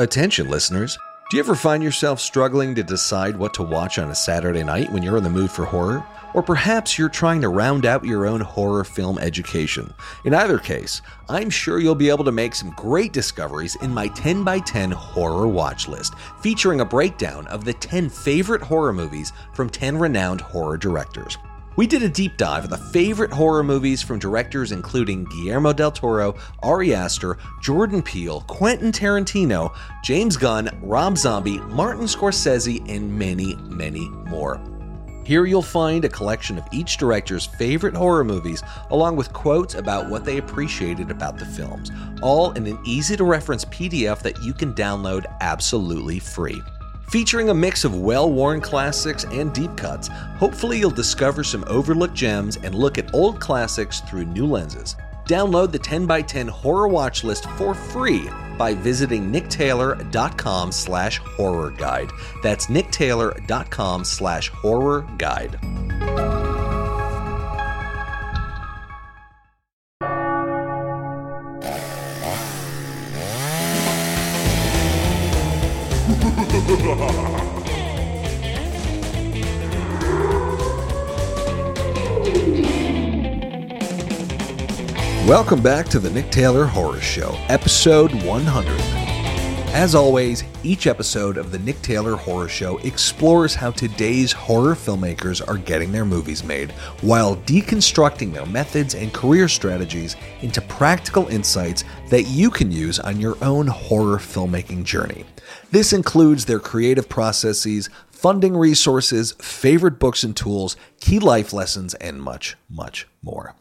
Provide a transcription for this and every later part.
Attention, listeners. Do you ever find yourself struggling to decide what to watch on a Saturday night when you're in the mood for horror? Or perhaps you're trying to round out your own horror film education. In either case, I'm sure you'll be able to make some great discoveries in my 10 by 10 horror watch list, featuring a breakdown of the 10 favorite horror movies from 10 renowned horror directors. We did a deep dive of the favorite horror movies from directors including Guillermo del Toro, Ari Aster, Jordan Peele, Quentin Tarantino, James Gunn, Rob Zombie, Martin Scorsese, and many, many more. Here you'll find a collection of each director's favorite horror movies, along with quotes about what they appreciated about the films, all in an easy to reference PDF that you can download absolutely free. Featuring a mix of well worn classics and deep cuts, hopefully you'll discover some overlooked gems and look at old classics through new lenses. Download the 10x10 horror watch list for free by visiting nicktaylor.com slash horror guide. That's nicktaylor.com slash horror guide. Welcome back to the Nick Taylor Horror Show, episode 100. As always, each episode of the Nick Taylor Horror Show explores how today's horror filmmakers are getting their movies made while deconstructing their methods and career strategies into practical insights that you can use on your own horror filmmaking journey. This includes their creative processes, funding resources, favorite books and tools, key life lessons, and much, much more.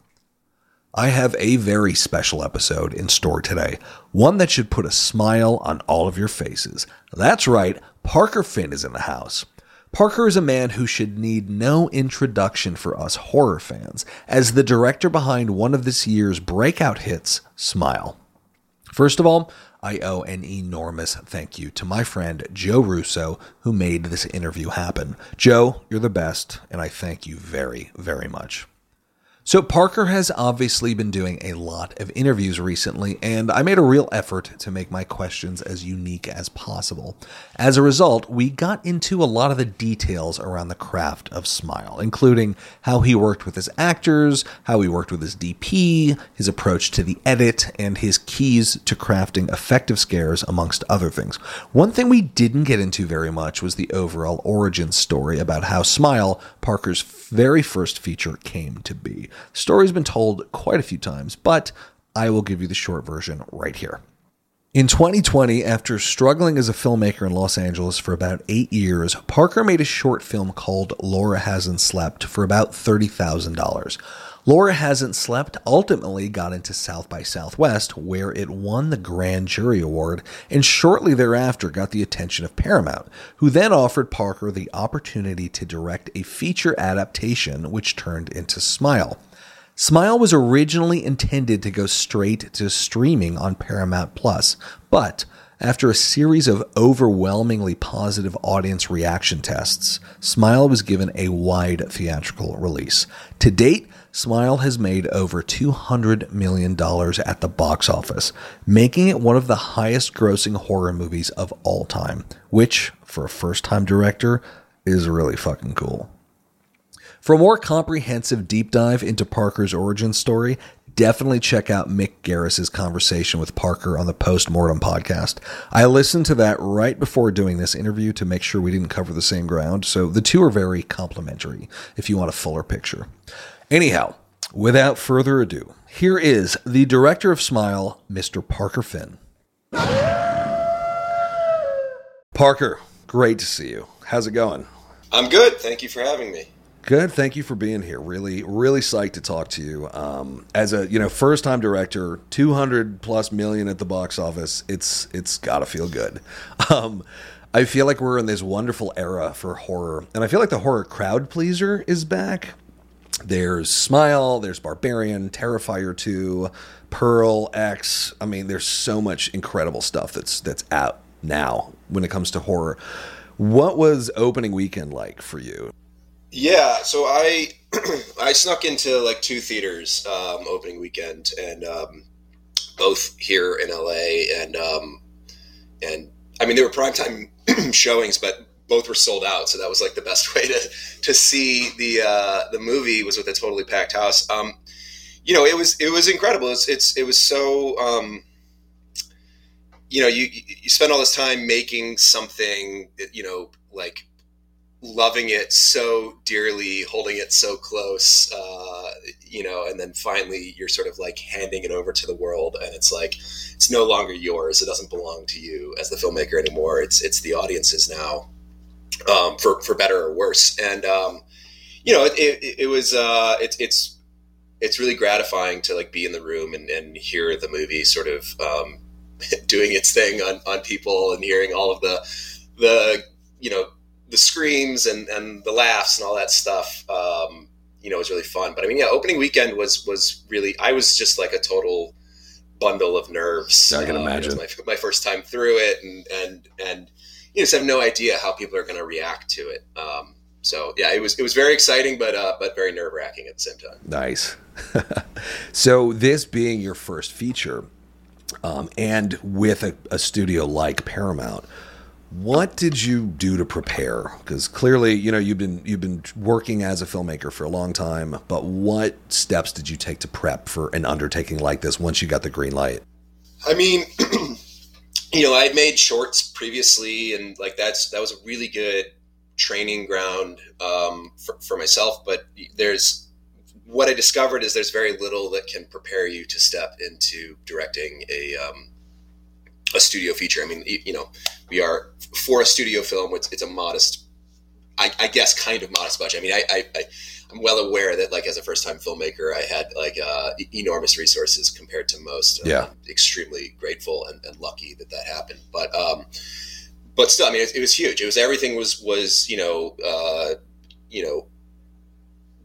I have a very special episode in store today, one that should put a smile on all of your faces. That's right, Parker Finn is in the house. Parker is a man who should need no introduction for us horror fans, as the director behind one of this year's breakout hits, Smile. First of all, I owe an enormous thank you to my friend Joe Russo, who made this interview happen. Joe, you're the best, and I thank you very, very much. So, Parker has obviously been doing a lot of interviews recently, and I made a real effort to make my questions as unique as possible. As a result, we got into a lot of the details around the craft of Smile, including how he worked with his actors, how he worked with his DP, his approach to the edit, and his keys to crafting effective scares, amongst other things. One thing we didn't get into very much was the overall origin story about how Smile, Parker's very first feature, came to be. The story's been told quite a few times, but I will give you the short version right here. In 2020, after struggling as a filmmaker in Los Angeles for about eight years, Parker made a short film called Laura Hasn't Slept for about $30,000. Laura Hasn't Slept ultimately got into South by Southwest, where it won the Grand Jury Award, and shortly thereafter got the attention of Paramount, who then offered Parker the opportunity to direct a feature adaptation, which turned into Smile. Smile was originally intended to go straight to streaming on Paramount Plus, but after a series of overwhelmingly positive audience reaction tests, Smile was given a wide theatrical release. To date, Smile has made over $200 million at the box office, making it one of the highest grossing horror movies of all time, which, for a first time director, is really fucking cool. For a more comprehensive deep dive into Parker's origin story, definitely check out Mick Garris's conversation with Parker on the Postmortem podcast. I listened to that right before doing this interview to make sure we didn't cover the same ground, so the two are very complementary if you want a fuller picture. Anyhow, without further ado, here is the director of Smile, Mr. Parker Finn. Parker, great to see you. How's it going? I'm good. Thank you for having me. Good. Thank you for being here. Really, really psyched to talk to you. Um, as a you know first time director, two hundred plus million at the box office. It's it's got to feel good. Um, I feel like we're in this wonderful era for horror, and I feel like the horror crowd pleaser is back. There's Smile, there's Barbarian, Terrifier 2, Pearl X. I mean, there's so much incredible stuff that's that's out now when it comes to horror. What was opening weekend like for you? Yeah, so I I snuck into like two theaters um, opening weekend, and um, both here in LA, and um, and I mean, they were primetime showings, but both were sold out. So that was like the best way to to see the uh, the movie was with a totally packed house. Um, you know, it was it was incredible. It's, it's it was so. Um, you know, you you spend all this time making something, you know, like loving it so dearly, holding it so close, uh, you know, and then finally you're sort of like handing it over to the world, and it's like it's no longer yours. It doesn't belong to you as the filmmaker anymore. It's it's the audience's now, um, for for better or worse. And um, you know, it, it, it was uh, it's it's it's really gratifying to like be in the room and, and hear the movie sort of um, doing its thing on on people and hearing all of the the you know the screams and, and the laughs and all that stuff, um, you know, was really fun. But I mean, yeah, opening weekend was was really. I was just like a total bundle of nerves. I can uh, imagine. my, my first time through it, and and and you just have no idea how people are going to react to it. Um, so yeah, it was it was very exciting, but uh, but very nerve wracking at the same time. Nice. so this being your first feature, um, and with a, a studio like Paramount what did you do to prepare? Because clearly, you know, you've been you've been working as a filmmaker for a long time. But what steps did you take to prep for an undertaking like this once you got the green light? I mean, you know, I made shorts previously, and like that's that was a really good training ground um, for, for myself. But there's what I discovered is there's very little that can prepare you to step into directing a um, a studio feature. I mean, you know, we are for a studio film. It's, it's a modest, I, I, guess, kind of modest budget. I mean, I, I, am well aware that like as a first time filmmaker, I had like uh, enormous resources compared to most. Yeah, I'm extremely grateful and, and, lucky that that happened. But um, but still, I mean, it, it was huge. It was everything was was you know uh, you know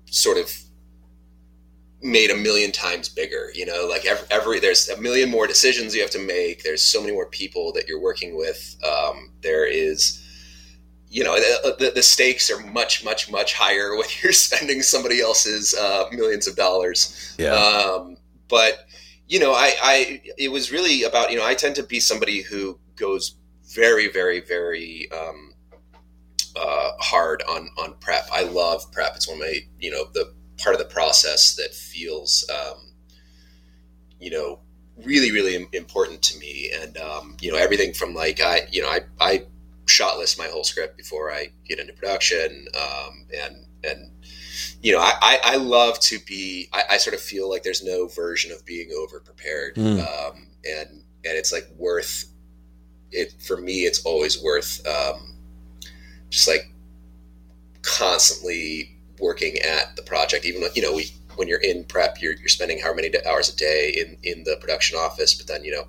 sort of made a million times bigger you know like every, every, there's a million more decisions you have to make. There's so many more people that you're working with. Um, there is you know the, the, the, stakes are much much much higher when you're spending somebody else's uh, millions of dollars. Yeah. Um, but you know I, I it was really about you know i tend to be somebody who goes very very very um, uh, hard on on prep. I love prep. It's one of my you know the part of the process that feels, um, you know, really, really important to me. And, um, you know, everything from like, I, you know, I, I shot list my whole script before I get into production. Um, and, and, you know, I, I love to be, I, I, sort of feel like there's no version of being over prepared. Mm. Um, and, and it's like worth it for me. It's always worth, um, just like constantly working at the project. Even you know, we when you're in prep, you're, you're spending how many hours a day in, in the production office. But then you know,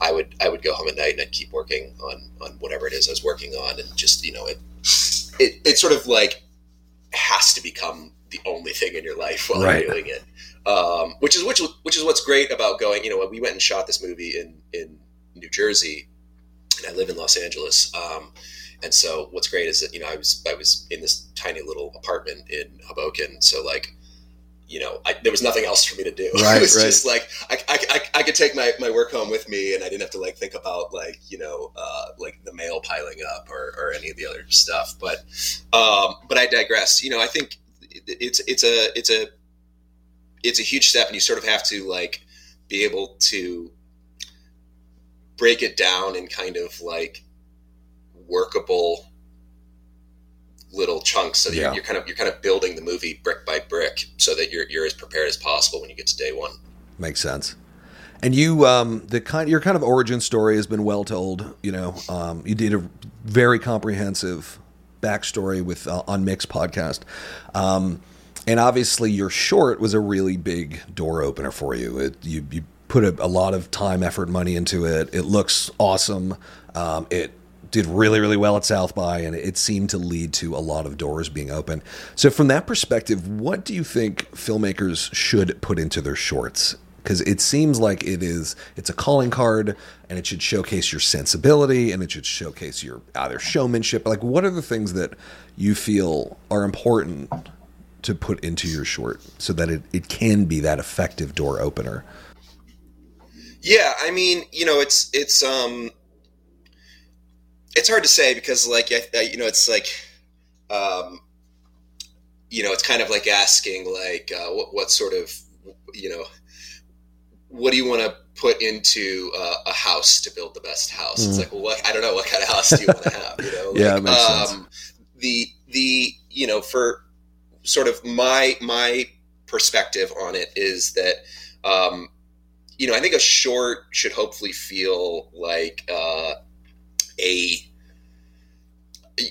I would I would go home at night and I'd keep working on on whatever it is I was working on, and just you know, it it, it sort of like has to become the only thing in your life while right. you're doing it. Um, which is which which is what's great about going. You know, we went and shot this movie in in New Jersey, and I live in Los Angeles. Um, and so what's great is that you know I was I was in this tiny little apartment in Hoboken, so like you know, I, there was nothing else for me to do. Right, it was right. just like I, I, I, could take my, my work home with me, and I didn't have to like think about like you know uh, like the mail piling up or, or any of the other stuff. But um, but I digress. You know, I think it's it's a it's a it's a huge step, and you sort of have to like be able to break it down and kind of like workable little chunks. So yeah. you're, you're, kind of you're kind of building the movie brick by brick so that you're you're as prepared as possible when you get to day one. Makes sense. And you um the kind your kind of origin story has been well told you know um you did a very comprehensive backstory with uh, on Mick's podcast. Um and obviously your short was a really big door opener for you. It, you you put a, a lot of time effort money into it. It looks awesome. Um, it did really, really well at South by, and it seemed to lead to a lot of doors being open. So, from that perspective, what do you think filmmakers should put into their shorts? Because it seems like it is, it's a calling card, and it should showcase your sensibility, and it should showcase your either showmanship. Like, what are the things that you feel are important to put into your short so that it, it can be that effective door opener? Yeah, I mean, you know, it's it's um it's hard to say because like I, I, you know it's like um, you know it's kind of like asking like uh, what, what sort of you know what do you want to put into uh, a house to build the best house? Mm. It's like, well, what, I don't know what kind of house do you want to have? You know, yeah, like, makes um, sense. The the you know for sort of my my perspective on it is that um, you know I think a short should hopefully feel like uh, a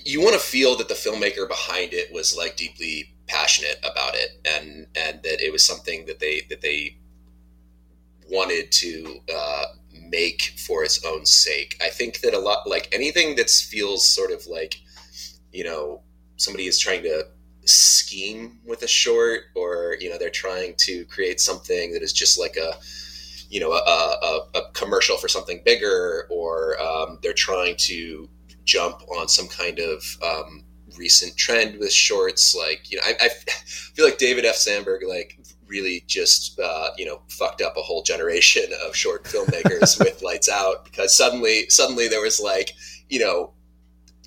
you want to feel that the filmmaker behind it was like deeply passionate about it and and that it was something that they that they wanted to uh, make for its own sake. I think that a lot, like anything that feels sort of like, you know, somebody is trying to scheme with a short, or you know, they're trying to create something that is just like a, you know, a, a, a commercial for something bigger, or um, they're trying to jump on some kind of um, recent trend with shorts. Like, you know, I, I feel like David F. Sandberg, like really just uh, you know fucked up a whole generation of short filmmakers with Lights Out because suddenly suddenly there was like you know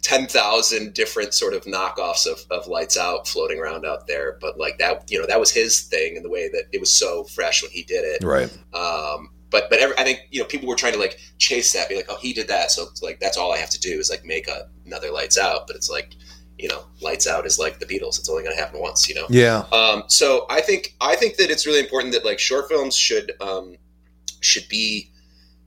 ten thousand different sort of knockoffs of, of Lights Out floating around out there. But like that you know that was his thing and the way that it was so fresh when he did it. Right. Um, but but every, I think you know people were trying to like chase that, be like, oh, he did that, so like that's all I have to do is like make a, another Lights Out. But it's like you know, lights out is like the Beatles. It's only going to happen once, you know? Yeah. Um, so I think, I think that it's really important that like short films should, um, should be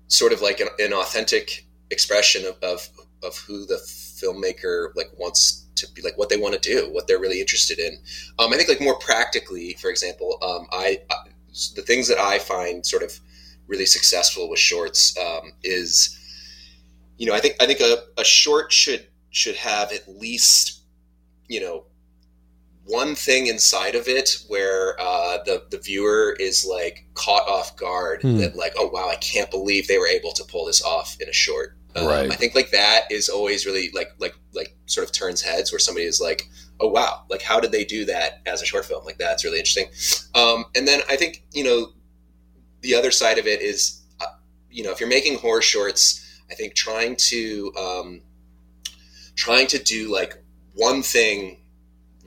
sort of like an, an authentic expression of, of, of who the filmmaker like wants to be like what they want to do, what they're really interested in. Um, I think like more practically, for example, um, I, I, the things that I find sort of really successful with shorts um, is, you know, I think I think a, a short should should have at least you know one thing inside of it where uh, the the viewer is like caught off guard hmm. that like oh wow I can't believe they were able to pull this off in a short. Um, right. I think like that is always really like like like sort of turns heads where somebody is like oh wow like how did they do that as a short film like that's really interesting. Um, and then I think you know the other side of it is uh, you know if you're making horror shorts I think trying to um, trying to do like one thing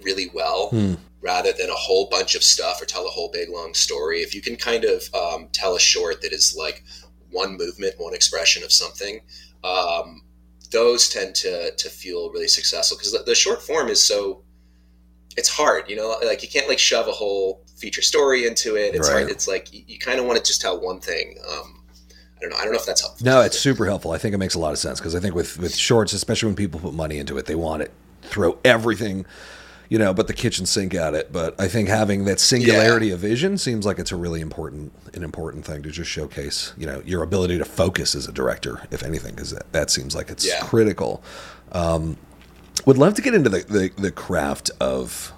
really well hmm. rather than a whole bunch of stuff or tell a whole big long story. If you can kind of um, tell a short that is like one movement, one expression of something, um, those tend to to feel really successful because the, the, short form is so it's hard, you know, like you can't like shove a whole feature story into it. It's right. hard. It's like you, you kind of want to just tell one thing. Um, I don't know. I don't know if that's helpful. No, it's super helpful. I think it makes a lot of sense because I think with with shorts, especially when people put money into it, they want it throw everything, you know, but the kitchen sink at it. But I think having that singularity yeah. of vision seems like it's a really important an important thing to just showcase, you know, your ability to focus as a director, if anything, because that, that seems like it's yeah. critical. Um, would love to get into the, the, the craft of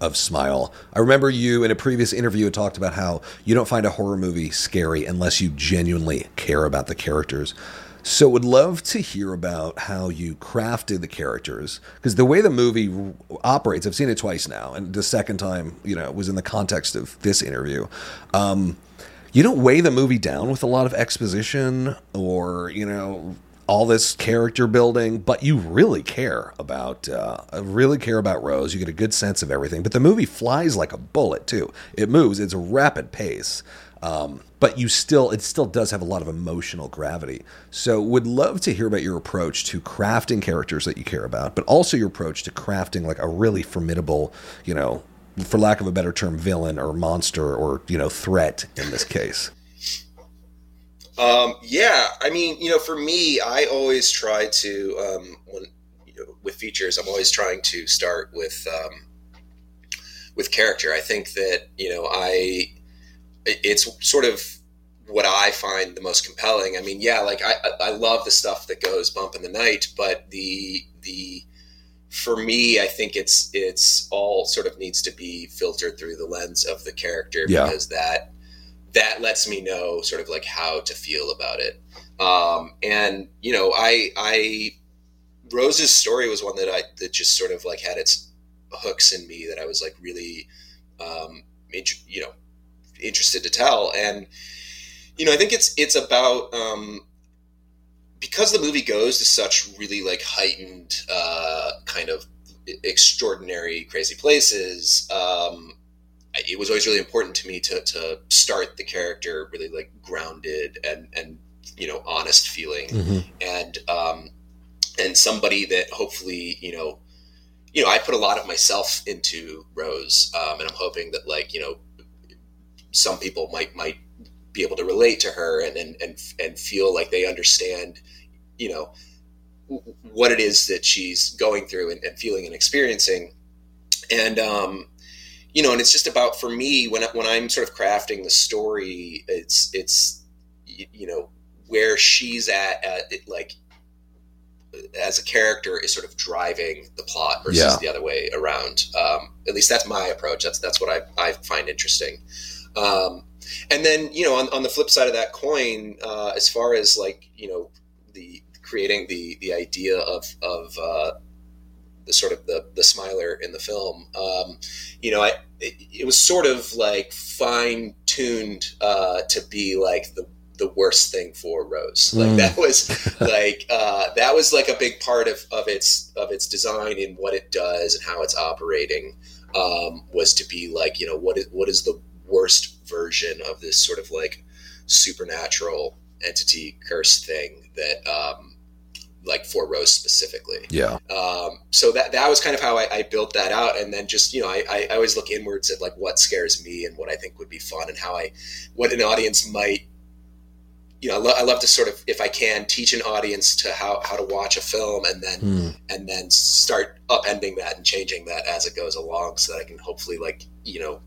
of Smile. I remember you in a previous interview had talked about how you don't find a horror movie scary unless you genuinely care about the characters. So, would love to hear about how you crafted the characters because the way the movie operates, I've seen it twice now, and the second time, you know, was in the context of this interview. Um, you don't weigh the movie down with a lot of exposition or you know all this character building, but you really care about uh, really care about Rose. You get a good sense of everything, but the movie flies like a bullet too. It moves. It's a rapid pace. Um, but you still, it still does have a lot of emotional gravity. So, would love to hear about your approach to crafting characters that you care about, but also your approach to crafting like a really formidable, you know, for lack of a better term, villain or monster or you know threat in this case. Um, yeah, I mean, you know, for me, I always try to um, when you know, with features, I'm always trying to start with um, with character. I think that you know, I it's sort of what I find the most compelling. I mean, yeah, like I I love the stuff that goes bump in the night, but the the for me, I think it's it's all sort of needs to be filtered through the lens of the character yeah. because that that lets me know sort of like how to feel about it. Um, and you know, I I Rose's story was one that I that just sort of like had its hooks in me that I was like really um, you know interested to tell and you know i think it's it's about um, because the movie goes to such really like heightened uh, kind of extraordinary crazy places um, it was always really important to me to, to start the character really like grounded and and you know honest feeling mm-hmm. and um, and somebody that hopefully you know you know I put a lot of myself into Rose um, and I'm hoping that like you know some people might might be able to relate to her and and and, and feel like they understand you know what it is that she's going through and, and feeling and experiencing and um you know and it's just about for me when when i'm sort of crafting the story it's it's you know where she's at, at like as a character is sort of driving the plot versus yeah. the other way around. Um, at least that's my approach. That's that's what I, I find interesting. Um, and then you know on, on the flip side of that coin, uh, as far as like you know the creating the the idea of of uh, the sort of the the smiler in the film, um, you know, I it, it, was sort of like fine tuned uh, to be like the the worst thing for Rose. Like mm. that was like uh, that was like a big part of, of its of its design and what it does and how it's operating um, was to be like you know what is what is the worst version of this sort of like supernatural entity curse thing that um, like for Rose specifically. Yeah. Um, so that that was kind of how I, I, built that out, and then just you know I, I always look inwards at like what scares me and what I think would be fun and how I what an audience might you know, I, lo- I, love to sort of, if I can, teach an audience to how, how to watch a film, and then mm. and then start upending that and changing that as it goes along, so that I can hopefully like you know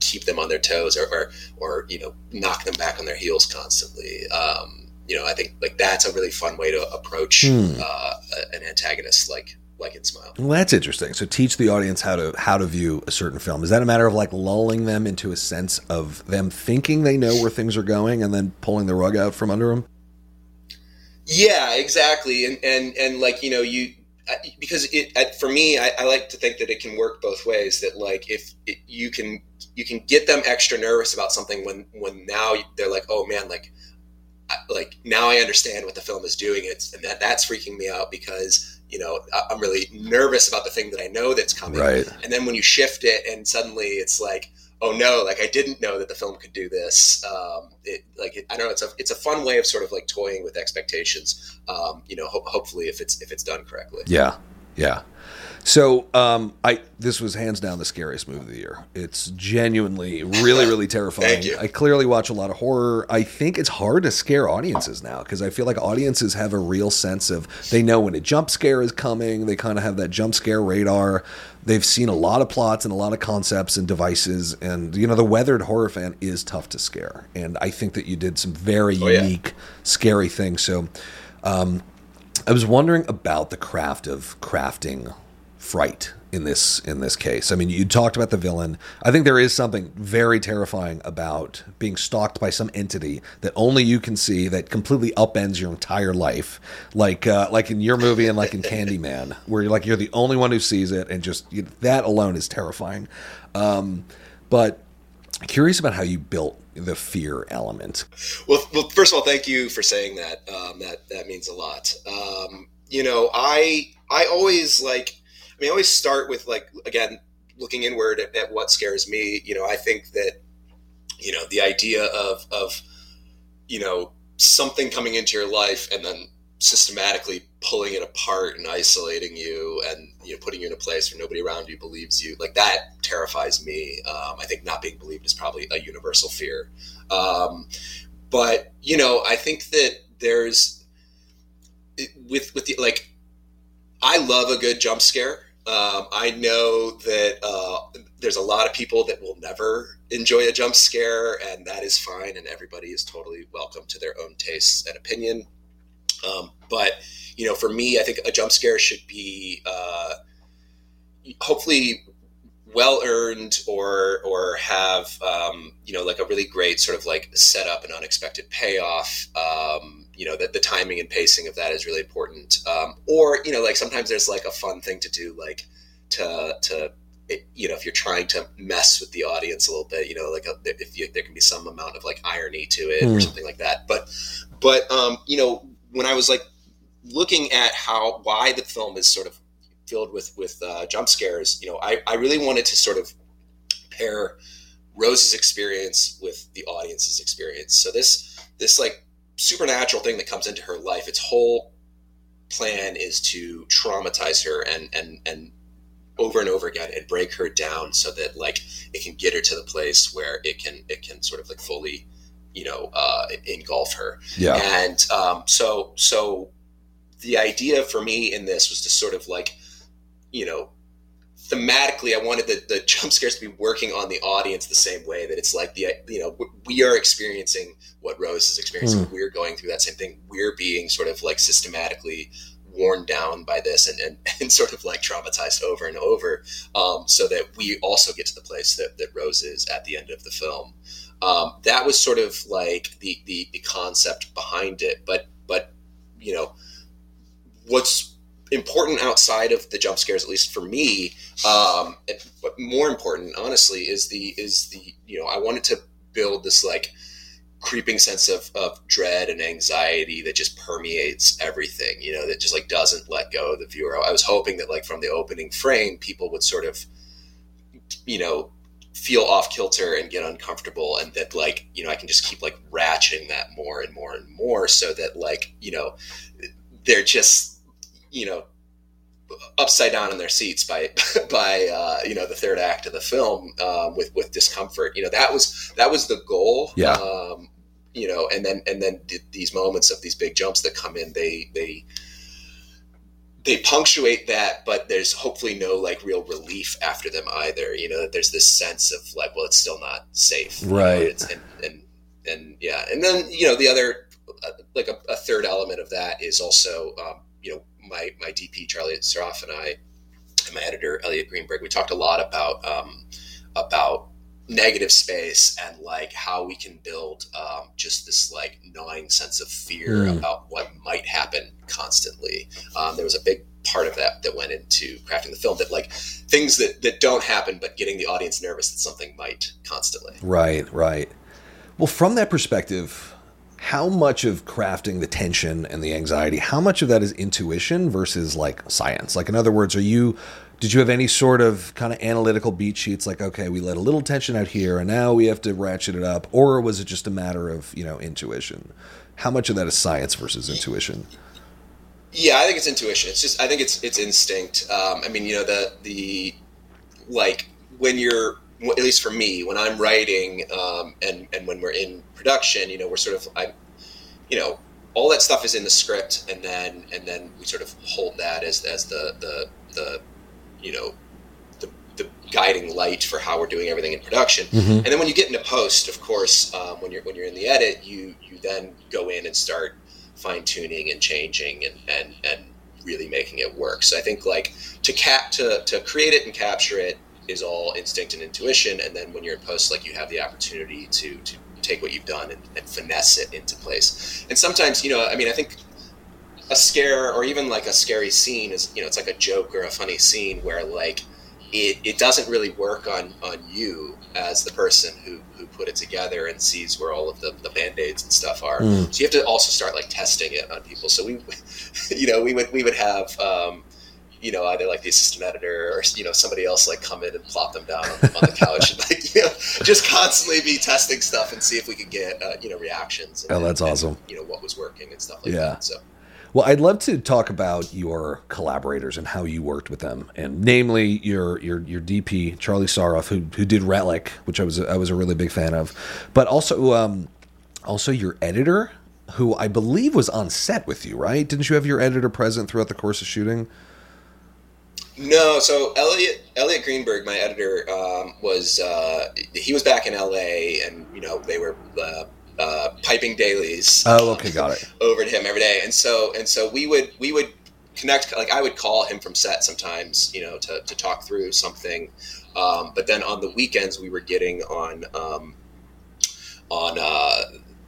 keep them on their toes or or, or you know knock them back on their heels constantly. Um, you know, I think like that's a really fun way to approach mm. uh, an antagonist like like in Smile. Well, that's interesting. So teach the audience how to how to view a certain film. Is that a matter of like lulling them into a sense of them thinking they know where things are going and then pulling the rug out from under them? Yeah, exactly. And and and like you know you because it for me I, I like to think that it can work both ways. That like if it, you can you can get them extra nervous about something when when now they're like oh man like like now I understand what the film is doing. It's and that that's freaking me out because you know i'm really nervous about the thing that i know that's coming right and then when you shift it and suddenly it's like oh no like i didn't know that the film could do this. Um, it, like it, i don't know it's a it's a fun way of sort of like toying with expectations um, you know ho- hopefully if it's if it's done correctly. Yeah yeah so um, I this was hands down the scariest movie of the year. It's genuinely really really terrifying. I clearly watch a lot of horror. I think it's hard to scare audiences now because I feel like audiences have a real sense of they know when a jump scare is coming. They kind of have that jump scare radar. They've seen a lot of plots and a lot of concepts and devices, and you know the weathered horror fan is tough to scare. And I think that you did some very oh, unique, yeah. scary things. So. Um, I was wondering about the craft of crafting fright in this in this case. I mean, you talked about the villain. I think there is something very terrifying about being stalked by some entity that only you can see that completely upends your entire life, like uh, like in your movie and like in Candyman, where you're like you're the only one who sees it, and just you, that alone is terrifying. Um, but curious about how you built the fear element. Well, well, first of all, thank you for saying that. Um, that that means a lot. Um, you know, I I always like I mean, I always start with like again looking inward at, at, what scares me. You know, I think that you know the idea of of you know something coming into your life and then systematically pulling it apart and isolating you and you know putting you in a place where nobody around you believes you like that terrifies me. Um, i think not being believed is probably a universal fear. Um, but you know i think that there's with with the like i love a good jump scare um, I know that uh, there's a lot of people that will never enjoy a jump scare, and that is fine, and everybody is totally welcome to their own tastes and opinion. Um, but you know, for me, I think a jump scare should be uh, hopefully well earned or or have um, you know like a really great sort of like setup and unexpected payoff. Um, you know that the timing and pacing of that is really important. Um, or you know like sometimes there's like a fun thing to do like to to it, you know if you're trying to mess with the audience a little bit you know like a, if you, there can be some amount of like irony to it mm. or hmm. something like that but but um, you know when I was like looking at how why the film is sort of filled with with uh, jump scares, you know, I, I really wanted to sort of pair Rose's experience with the audience's experience. So this this like supernatural thing that comes into her life, its whole plan is to traumatize her and and and over and over again and break her down so that like it can get her to the place where it can it can sort of like fully you know uh, engulf her Yeah. and um, so so the idea for me in this was to sort of like you know thematically i wanted the, the jump scares to be working on the audience the same way that it's like the you know we are experiencing what rose is experiencing. We're going through that same thing. We're being sort of like systematically worn down by this and, and, and sort of like traumatized over and over um, so that we also get to the place that, that rose is at the end of the film. Um, that was sort of like the, the the concept behind it but but you know what's important outside of the jump scares at least for me um, but more important honestly is the is the you know i wanted to build this like creeping sense of, of dread and anxiety that just permeates everything you know that just like doesn't let go of the viewer. I was hoping that like from the opening frame people would sort of you know feel off kilter and get uncomfortable and that like you know i can just keep like ratcheting that more and more and more so that like you know they're just you know upside down in their seats by by uh, you know the third act of the film um, with with discomfort you know that was that was the goal Yeah. um, you know and then and then th- these moments of these big jumps that come in they they they punctuate that but there's hopefully no like real relief after them either you know that there's this sense of like well it's still not safe Right. and and and yeah and then you know the other uh, like a, a third element of that is also um, you know my my DP Charlie Sarroff and I and my editor Elliot Greenberg we talked a lot about um, about negative space and like how we can build um, just this like gnawing sense of fear Mm. about what might happen constantly. Um, there was a big part of that that went into crafting the film that like things that that don't happen but getting the audience nervous that something might constantly. Right, right. Well, from that perspective, how much of crafting the tension and the anxiety, how much of that is intuition versus like science? Like, in other words, are you, did you have any sort of kind of analytical beat sheets like, okay, we let a little tension out here and now we have to ratchet it up? Or was it just a matter of, you know, intuition? How much of that is science versus intuition? Yeah, I think it's intuition. It's just I think it's it's instinct. Um, I mean, you know, the the like when you're at least for me when I'm writing um, and and when we're in production, you know, we're sort of I, you know, all that stuff is in the script, and then and then we sort of hold that as as the the the you know the the guiding light for how we're doing everything in production. Mhm. And then when you get into post, of course, um, when you're when you're in the edit, you you then go in and start fine tuning and changing and, and and really making it work. So I think like to cap to to create it and capture it is all instinct and intuition, and then when you're in post, like you have the opportunity to to take what you've done and, and finesse it into place. And sometimes, you know, I mean, I think a scare or even like a scary scene is you know it's like a joke or a funny scene where like it, it doesn't really work on on you as the person who who put it together and sees where all of the, the band-aids and stuff are Mm. so you have to also start like testing it on people so we you know we would we would have um you know either like the assistant editor or you know somebody else like come in and plop them down on, on the couch and like you know just constantly be testing stuff and see if we could get uh, you know reactions and, Oh, that's and, awesome. you know what was working and stuff like Yeah. that so Well, I'd love to talk about your collaborators and how you worked with them, and namely your your your DP Charlie Sarroff, who who did Relic, which I was I was a really big fan of, but also um, also your editor, who I believe was on set with you, right? Didn't you have your editor present throughout the course of shooting? No, so Elliot Elliot Greenberg, my editor, um, was uh, he was back in L.A. and you know they were uh, uh, piping dailies. Oh, okay, got it. over to him every day, and so and so we would we would connect. Like I would call him from set sometimes, you know, to, to talk through something. Um, but then on the weekends, we were getting on um, on uh,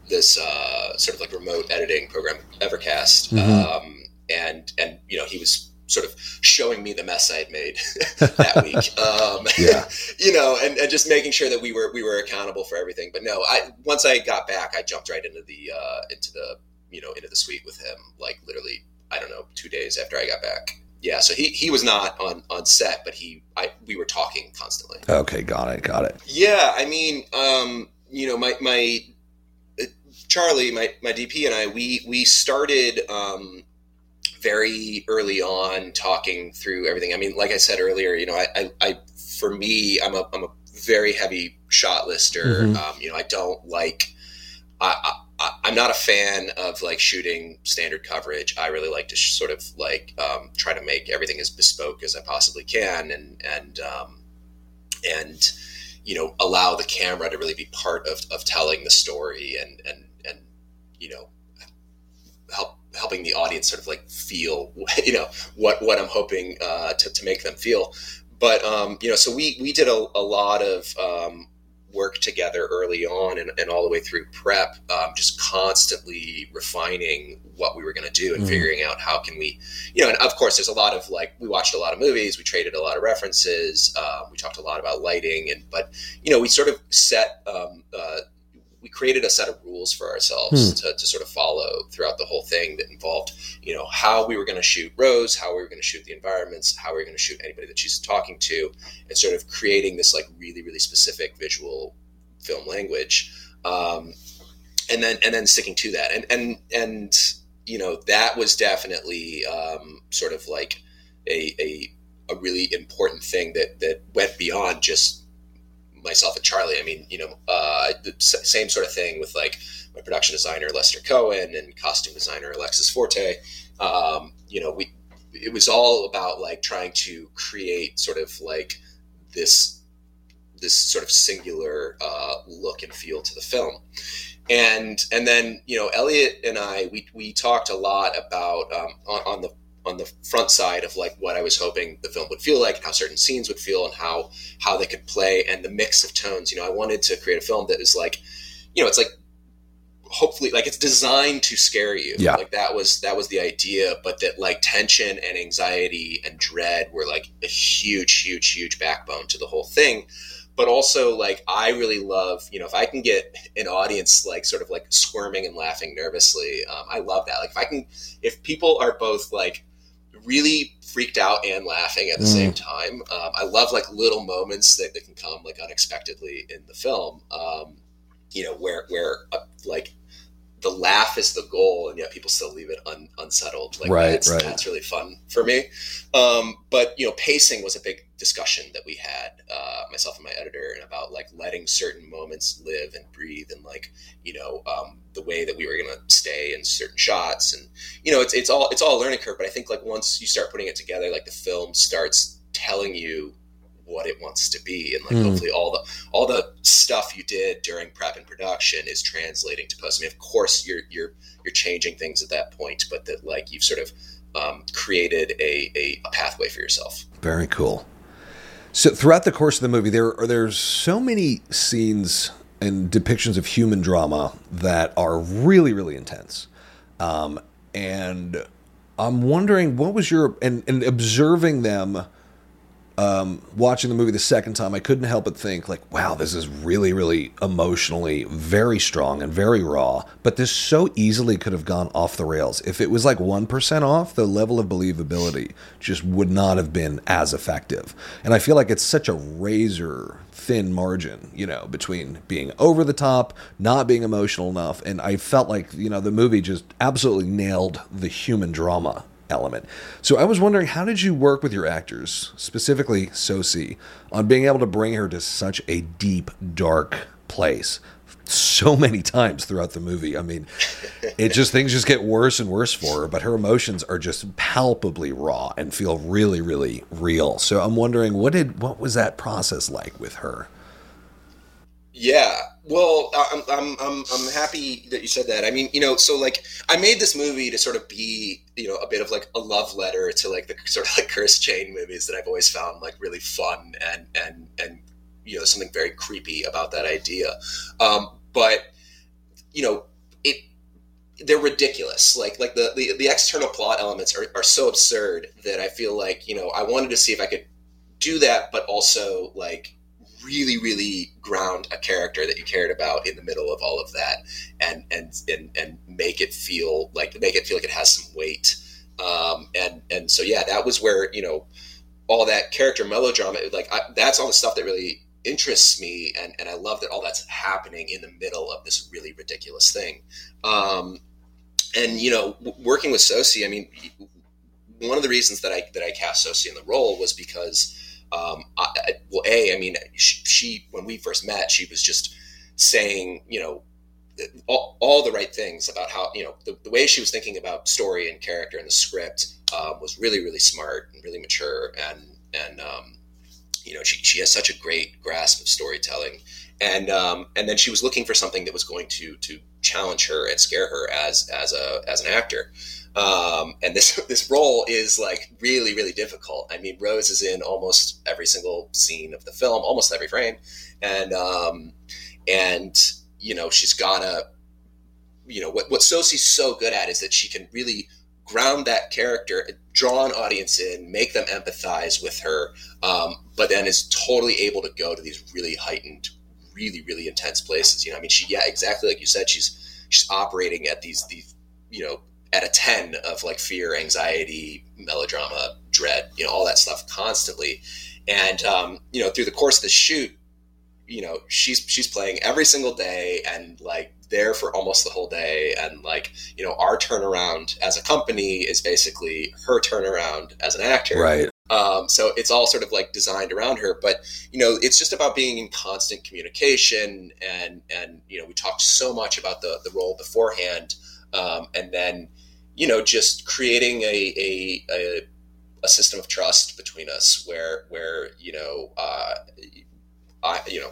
this uh, sort of like remote editing program, Evercast, Mhm. um, and and you know he was sort of showing me the mess I had made that week. Um, Yeah. you know, and, and just making sure that we were we were accountable for everything. But no, I once I got back, I jumped right into the uh, into the you know into the suite with him, like literally I don't know two days after I got back. Yeah, so he, he was not on, on set, but he I we were talking constantly. Okay, got it, got it. Yeah, I mean, um, you know, my my uh, Charlie, my my DP, and I we we started um, very early on talking through everything. I mean, like I said earlier, you know, I, I, I for me, I'm a I'm a very heavy shot lister. Mm-hmm. Um, you know, I don't like. I, I, I'm not a fan of like shooting standard coverage. I really like to sh- sort of like um, try to make everything as bespoke as I possibly can, and and um, and you know allow the camera to really be part of, of telling the story and and and you know help helping the audience sort of like feel you know what what I'm hoping uh, to to make them feel. But um, you know, so we we did a, a lot of um, work together early on and, and, all the way through prep, um, just constantly refining what we were going to do and mm. figuring out how can we, you know, and of course there's a lot of like, we watched a lot of movies, we traded a lot of references, uh, we talked a lot about lighting and, but, you know, we sort of set, um, uh, we created a set of rules for ourselves hmm. to, to, sort of follow throughout the whole thing that involved, you know, how we were going to shoot Rose, how we were going to shoot the environments, how we were going to shoot anybody that she's talking to, and sort of creating this like really, really specific visual film language. Um, and then, and then sticking to that. And, and, and, you know, that was definitely um, sort of like a, a, a really important thing that, that went beyond just myself and Charlie. I mean, you know, uh, same sort of thing with like my production designer Lester Cohen and costume designer Alexis Forte. Um, you know, we it was all about like trying to create sort of like this this sort of singular uh, look and feel to the film. And and then you know Elliot and I we, we talked a lot about um, on, on the on the front side of like what I was hoping the film would feel like, and how certain scenes would feel, and how how they could play, and the mix of tones. You know, I wanted to create a film that is like, you know, it's like hopefully like it's designed to scare you. Yeah. Like that was that was the idea, but that like tension and anxiety and dread were like a huge, huge, huge backbone to the whole thing. But also like I really love, you know, if I can get an audience like sort of like squirming and laughing nervously, um, I love that. Like if I can, if people are both like really freaked out and laughing at the mm. same time. Um, I love like little moments that, that can come like unexpectedly in the film. Um, you know, where where uh, like the laugh is the goal, and yet people still leave it un, unsettled. Like right, that's, right. that's really fun for me. Um, but you know, pacing was a big discussion that we had, uh, myself and my editor, and about like letting certain moments live and breathe, and like you know um, the way that we were going to stay in certain shots, and you know, it's it's all it's all a learning curve. But I think like once you start putting it together, like the film starts telling you what it wants to be and like mm. hopefully all the all the stuff you did during prep and production is translating to post i mean of course you're you're you're changing things at that point but that like you've sort of um, created a, a, a pathway for yourself very cool so throughout the course of the movie there are there's so many scenes and depictions of human drama that are really really intense. Um, and i'm wondering what was your and, and observing them um, watching the movie the second time, I couldn't help but think, like, wow, this is really, really emotionally very strong and very raw. But this so easily could have gone off the rails. If it was like 1% off, the level of believability just would not have been as effective. And I feel like it's such a razor thin margin, you know, between being over the top, not being emotional enough. And I felt like, you know, the movie just absolutely nailed the human drama element. So I was wondering, how did you work with your actors, specifically Sosie, on being able to bring her to such a deep, dark place? So many times throughout the movie. I mean, it just things just get worse and worse for her, but her emotions are just palpably raw and feel really, really real. So I'm wondering, what did what was that process like with her? Yeah, well, I'm, I'm, I'm, I'm happy that you said that. I mean, you know, so like I made this movie to sort of be, you know, a bit of like a love letter to like the sort of like Curse Chain movies that I've always found like really fun and, and, and, you know, something very creepy about that idea. Um, but, you know, it, they're ridiculous. Like, like the, the, the external plot elements are, are so absurd that I feel like, you know, I wanted to see if I could do that, but also like, really, really ground a character that you cared about in the middle of all of that, and and and and make it feel like make it feel like it has some weight. Um, and and so yeah, that was where you know all that character melodrama. Like I, that's all the stuff that really interests me, and and I love that all that's happening in the middle of this really ridiculous thing. Um, and you know, working with Sosie, I mean, one of the reasons that I that I cast Sosie in the role was because, um, I, well, a, I mean, she, she when we first met, she was just saying, you know, all, all, the right things about how you know the, the, way she was thinking about story and character and the script um, was really really smart and really mature. And and um, you know she, she has such a great grasp of storytelling. And um, and then she was looking for something that was going to to challenge her and scare her as as a as an actor um, and this this role is like really really difficult i mean rose is in almost every single scene of the film almost every frame and um, and you know she's gotta you know what what Sosie's so good at is that she can really ground that character, draw an audience in, make them empathize with her, um, but then is totally able to go to these really heightened, really really intense places. You know, I mean, she yeah, exactly like you said, she's she's operating at these these you know at a 10 of like fear anxiety melodrama dread you know all that stuff constantly. And um, you know through the course of the shoot you know she's she's playing every single day and like there for almost the whole day. And like you know our turnaround as a company is basically her turnaround as an actor. Right. Um, so it's all sort of like designed around her. But you know it's just about being in constant communication and and you know we talked so much about the the role beforehand um, and then you know just creating a, a, a a system of trust between us where where you know uh, I you know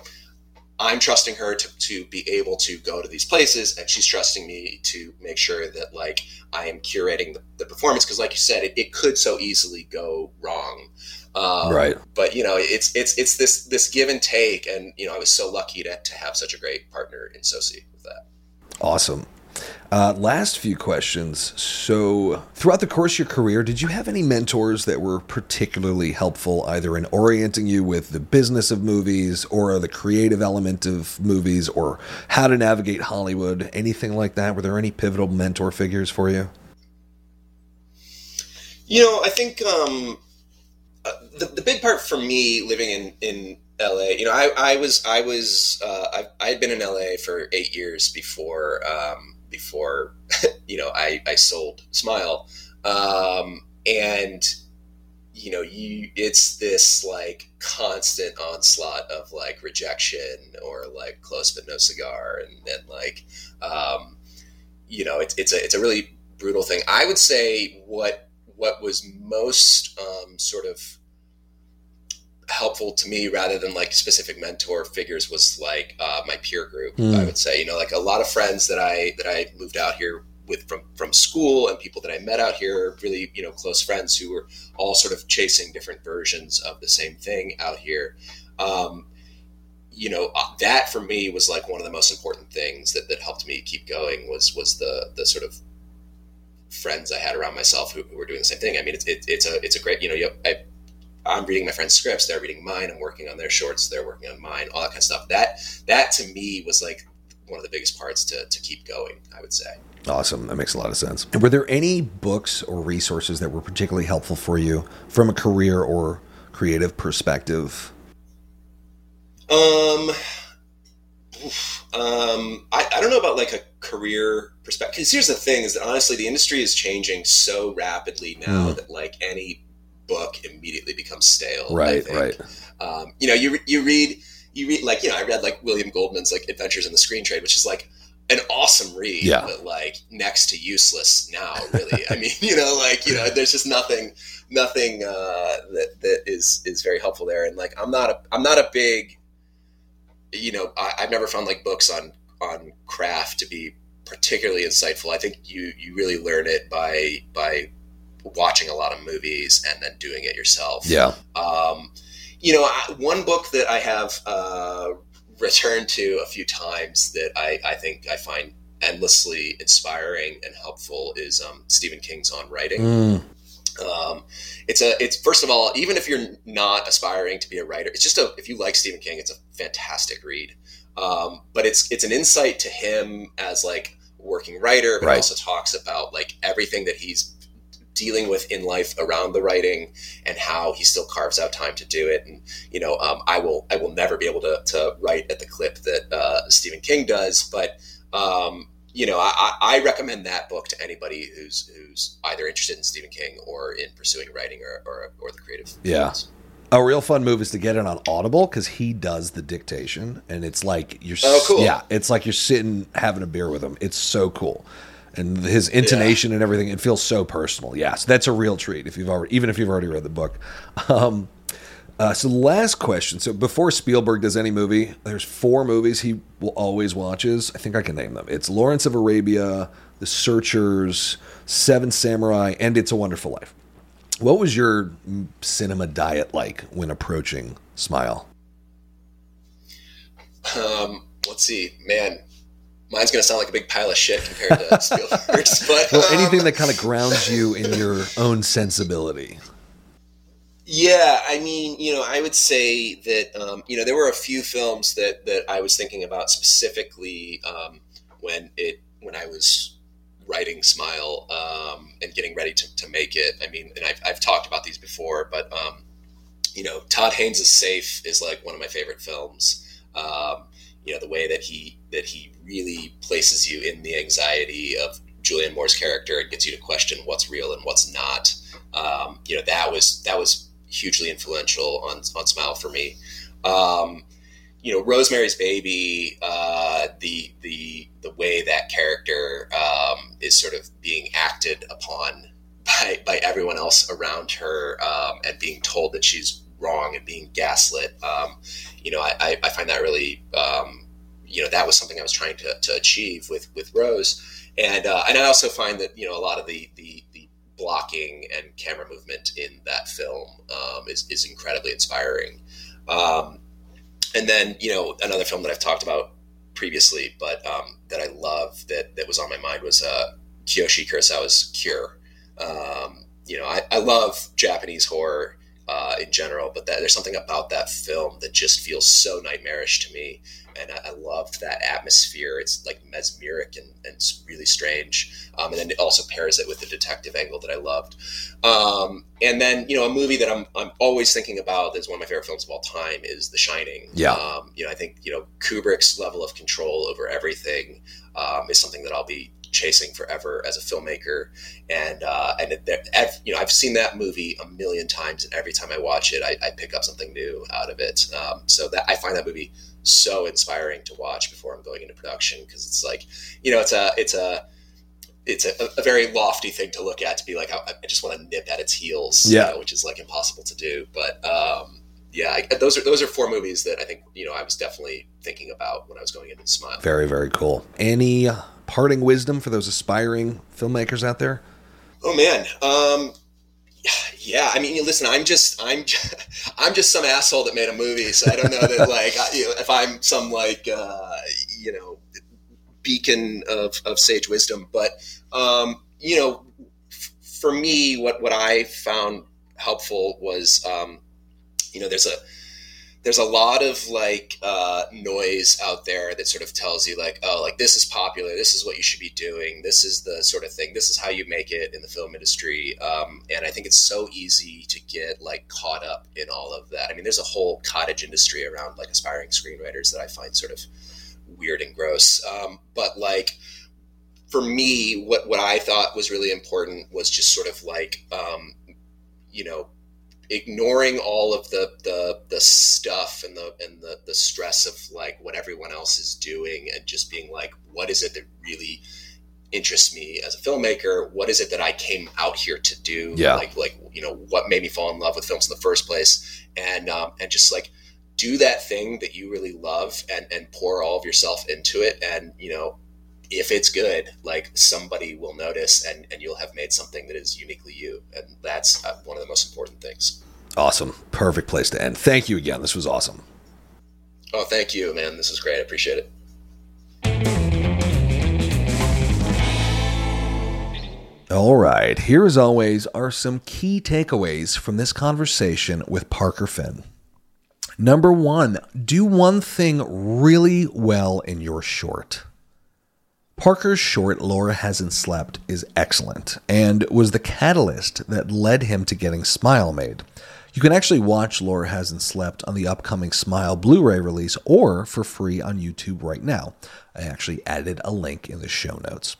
I'm trusting her to, to be able to go to these places, and she's trusting me to make sure that like I am curating the, the performance because, like you said, it, it, could so easily go wrong. Um, right. But you know, it's it's it's this this give and take, and you know, I was so lucky to to have such a great partner in Sosie with that. Awesome. Uh, last few questions. So, throughout the course of your career, did you have any mentors that were particularly helpful, either in orienting you with the business of movies or the creative element of movies or how to navigate Hollywood? Anything like that? Were there any pivotal mentor figures for you? You know, I think um, uh, the, the big part for me living in, in LA, you know, I, I was, I was, uh, I, I had been in LA for eight years before, um, before you know I, I sold Smile, um, and you know you it's this like constant onslaught of like rejection or like close but no cigar, and then like um, you know it's it's a it's a really brutal thing. I would say what what was most um, sort of helpful to me rather than like specific mentor figures was like uh, my peer group mm. i would say you know like a lot of friends that i that i moved out here with from from school and people that i met out here really you know close friends who were all sort of chasing different versions of the same thing out here um, you know uh, that for me was like one of the most important things that, that helped me keep going was was the the sort of friends I had around myself who, who were doing the same thing. I mean, it's, it, it's a it's a great you know you, I I'm reading my friend's scripts, they're reading mine, I'm working on their shorts, they're working on mine, all that kind of stuff. That that to me was like one of the biggest parts to, to keep going, I would say. Awesome. That makes a lot of sense. And were there any books or resources that were particularly helpful for you from a career or creative perspective? Um, um, I, I don't know about like a career perspective. Because here's the thing: is that honestly, the industry is changing so rapidly now mm. that like any book immediately becomes stale. Right, right. Um, you know, you you read you read like you know I read like William Goldman's like Adventures in the Screen Trade, which is like an awesome read, yeah. but like next to useless now. Really, I mean, you know, like you know, there's just nothing nothing uh, that that is is very helpful there. And like I'm not a I'm not a big you know I, I've never found like books on on craft to be particularly insightful. I think you you really learn it by by watching a lot of movies and then doing it yourself. Yeah. Um, you know, I, one book that I have uh, returned to a few times that I, I think I find endlessly inspiring and helpful is um, Stephen King's On Writing. Mm. Um, it's a it's first of all, even if you're not aspiring to be a writer, it's just a if you like Stephen King, it's a fantastic read. Um, but it's it's an insight to him as like working writer, but right. also talks about like everything that he's dealing with in life around the writing and how he still carves out time to do it. And you know, um, I will I will never be able to, to write at the clip that uh, Stephen King does, but um, you know, I, I, recommend that book to anybody who's who's either interested in Stephen King or in pursuing writing or or, or the creative. Yeah. A real fun move is to get it on Audible because he does the dictation, and it's like you're. Oh, cool! Yeah, it's like you're sitting having a beer with him. It's so cool and his intonation yeah. and everything. It feels so personal. Yes, that's a real treat if you've already, even if you've already read the book. Um, uh, so last question. So before Spielberg does any movie, there's four movies he will always watches. I think I can name them. It's Lawrence of Arabia, The Searchers, Seven Samurai, and It's a Wonderful Life. What was your cinema diet like when approaching Smile? Um, let's see, man mine's going to sound like a big pile of shit compared to Spielberg's. But well, um, anything that kind of grounds you in your own sensibility. Yeah, I mean, you know, I would say that um, you know there were a few films that that I was thinking about specifically um, when it when I was writing Smile um, and getting ready to, to make it. I mean, and I've, I've talked about these before, but um, you know, Todd Haynes' Safe is like one of my favorite films. Um, you know the way that he that he really places you in the anxiety of Julianne Moore's character and gets you to question what's real and what's not. Um, you know that was that was hugely influential on on Smile for me. Um, you know Rosemary's Baby, uh, the the the way that character um, is sort of being acted upon by by everyone else around her um, and being told that she's wrong and being gaslit. Um, you know, I, I, find that really, um, you know, that was something I was trying to, to achieve with, with Rose. And, uh, and I also find that, you know, a lot of the, the, the blocking and camera movement in that film um, is, is incredibly inspiring. Um, and then, you know, another film that I've talked about previously, but um, that I love that, that was on my mind was uh, Kiyoshi Kurosawa's Cure. Um, you know, I, I love Japanese horror uh, in general, but that, there's something about that film that just feels so nightmarish to me. And I, I loved that atmosphere. It's like mesmeric and, and it's really strange. Um, and then it also pairs it with the detective angle that I loved. Um, and then, you know, a movie that I'm, I'm always thinking about that's one of my favorite films of all time is The Shining. Yeah. Um, you know, I think, you know, Kubrick's level of control over everything um, is something that I'll be chasing forever as a filmmaker. And uh, and it, you know I've seen that movie a million times, and every time I watch it, I, I pick up something new out of it. Um, so that I find that movie so inspiring to watch before I'm going into production because it's like you know it's a it's a it's a, a, very lofty thing to look at to be like I, I just want to nip at its heels, yeah, you know, which is like impossible to do. But um, yeah, I, those are those are four movies that I think you know I was definitely thinking about when I was going into Smile. Very very cool. Any parting wisdom for those aspiring filmmakers out there? Oh man, um, yeah. I mean, listen, I'm just I'm just, I'm just some asshole that made a movie, so I don't know that like you know, if I'm some like uh, you know beacon of, of sage wisdom, but um, you know, f- for me, what what I found helpful was um, you know there's a there's a lot of like uh, noise out there that sort of tells you like oh like this is popular this is what you should be doing this is the sort of thing this is how you make it in the film industry um, and i think it's so easy to get like caught up in all of that. I mean there's a whole cottage industry around like aspiring screenwriters that i find sort of weird and gross um, but like for me what what i thought was really important was just sort of like um, you know ignoring all of the the the stuff and the and the the stress of like what everyone else is doing and just being like what is it that really interests me as a filmmaker? What is it that i came out here to do? Yeah. like like you know what made me fall in love with films in the first place? And um, and just like do that thing that you really love and and pour all of yourself into it and you know if it's good, like somebody will notice and, and you'll have made something that is uniquely you. And that's uh, one of the most important things. Awesome. Perfect place to end. Thank you again. This was awesome. Oh, thank you, man. This is great. I appreciate it. All right. Here, as always, are some key takeaways from this conversation with Parker Finn. Number one, do one thing really well in your short. Parker's short Laura Hasn't Slept is excellent and was the catalyst that led him to getting Smile made. You can actually watch Laura Hasn't Slept on the upcoming Smile Blu ray release or for free on YouTube right now. I actually added a link in the show notes.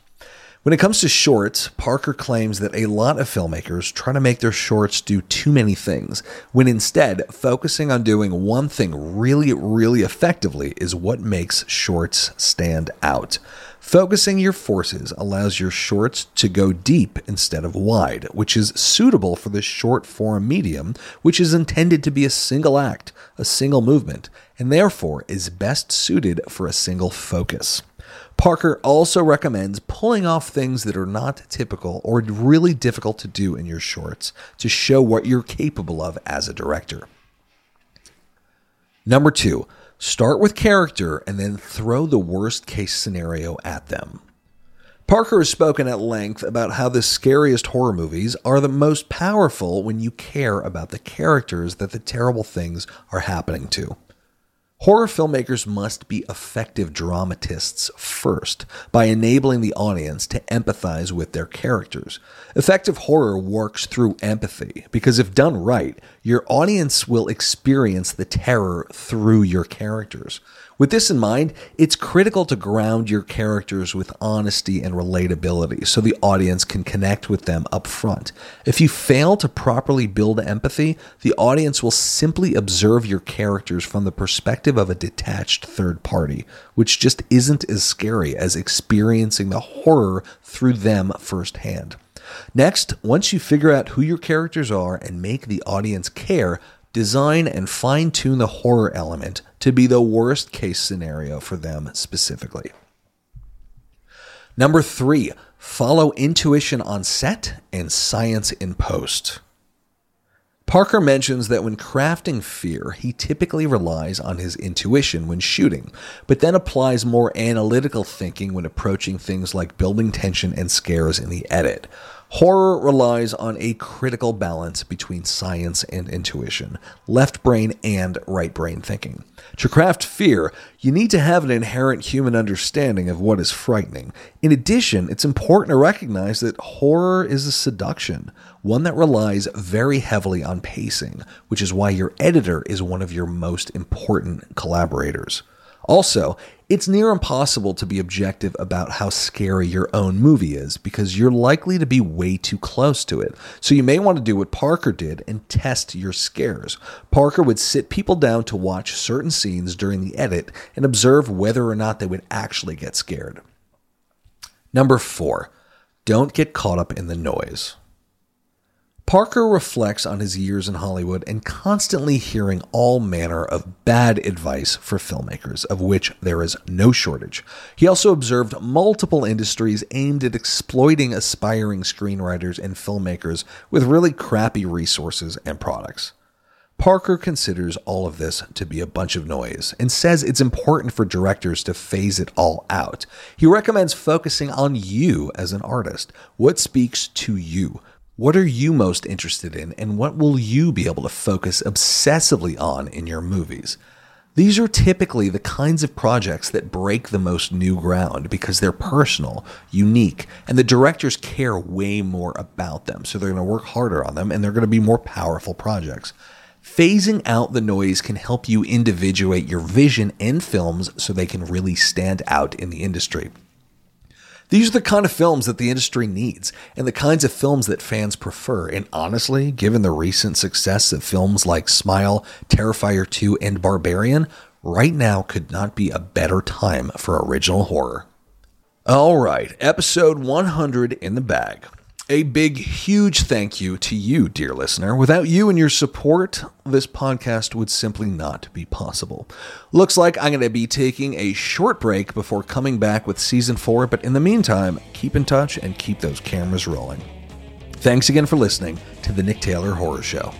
When it comes to shorts, Parker claims that a lot of filmmakers try to make their shorts do too many things, when instead, focusing on doing one thing really, really effectively is what makes shorts stand out. Focusing your forces allows your shorts to go deep instead of wide, which is suitable for the short form medium, which is intended to be a single act, a single movement, and therefore is best suited for a single focus. Parker also recommends pulling off things that are not typical or really difficult to do in your shorts to show what you're capable of as a director. Number two, start with character and then throw the worst case scenario at them. Parker has spoken at length about how the scariest horror movies are the most powerful when you care about the characters that the terrible things are happening to. Horror filmmakers must be effective dramatists first by enabling the audience to empathize with their characters. Effective horror works through empathy because if done right, your audience will experience the terror through your characters. With this in mind, it's critical to ground your characters with honesty and relatability so the audience can connect with them up front. If you fail to properly build empathy, the audience will simply observe your characters from the perspective of a detached third party, which just isn't as scary as experiencing the horror through them firsthand. Next, once you figure out who your characters are and make the audience care, design and fine tune the horror element to be the worst case scenario for them specifically. Number three, follow intuition on set and science in post. Parker mentions that when crafting fear, he typically relies on his intuition when shooting, but then applies more analytical thinking when approaching things like building tension and scares in the edit. Horror relies on a critical balance between science and intuition, left brain and right brain thinking. To craft fear, you need to have an inherent human understanding of what is frightening. In addition, it's important to recognize that horror is a seduction, one that relies very heavily on pacing, which is why your editor is one of your most important collaborators. Also, it's near impossible to be objective about how scary your own movie is because you're likely to be way too close to it. So you may want to do what Parker did and test your scares. Parker would sit people down to watch certain scenes during the edit and observe whether or not they would actually get scared. Number four, don't get caught up in the noise. Parker reflects on his years in Hollywood and constantly hearing all manner of bad advice for filmmakers, of which there is no shortage. He also observed multiple industries aimed at exploiting aspiring screenwriters and filmmakers with really crappy resources and products. Parker considers all of this to be a bunch of noise and says it's important for directors to phase it all out. He recommends focusing on you as an artist, what speaks to you, what are you most interested in, and what will you be able to focus obsessively on in your movies? These are typically the kinds of projects that break the most new ground because they're personal, unique, and the directors care way more about them. So they're going to work harder on them and they're going to be more powerful projects. Phasing out the noise can help you individuate your vision in films so they can really stand out in the industry. These are the kind of films that the industry needs and the kinds of films that fans prefer. And honestly, given the recent success of films like Smile, Terrifier 2, and Barbarian, right now could not be a better time for original horror. All right, episode 100 in the bag. A big, huge thank you to you, dear listener. Without you and your support, this podcast would simply not be possible. Looks like I'm going to be taking a short break before coming back with season four, but in the meantime, keep in touch and keep those cameras rolling. Thanks again for listening to the Nick Taylor Horror Show.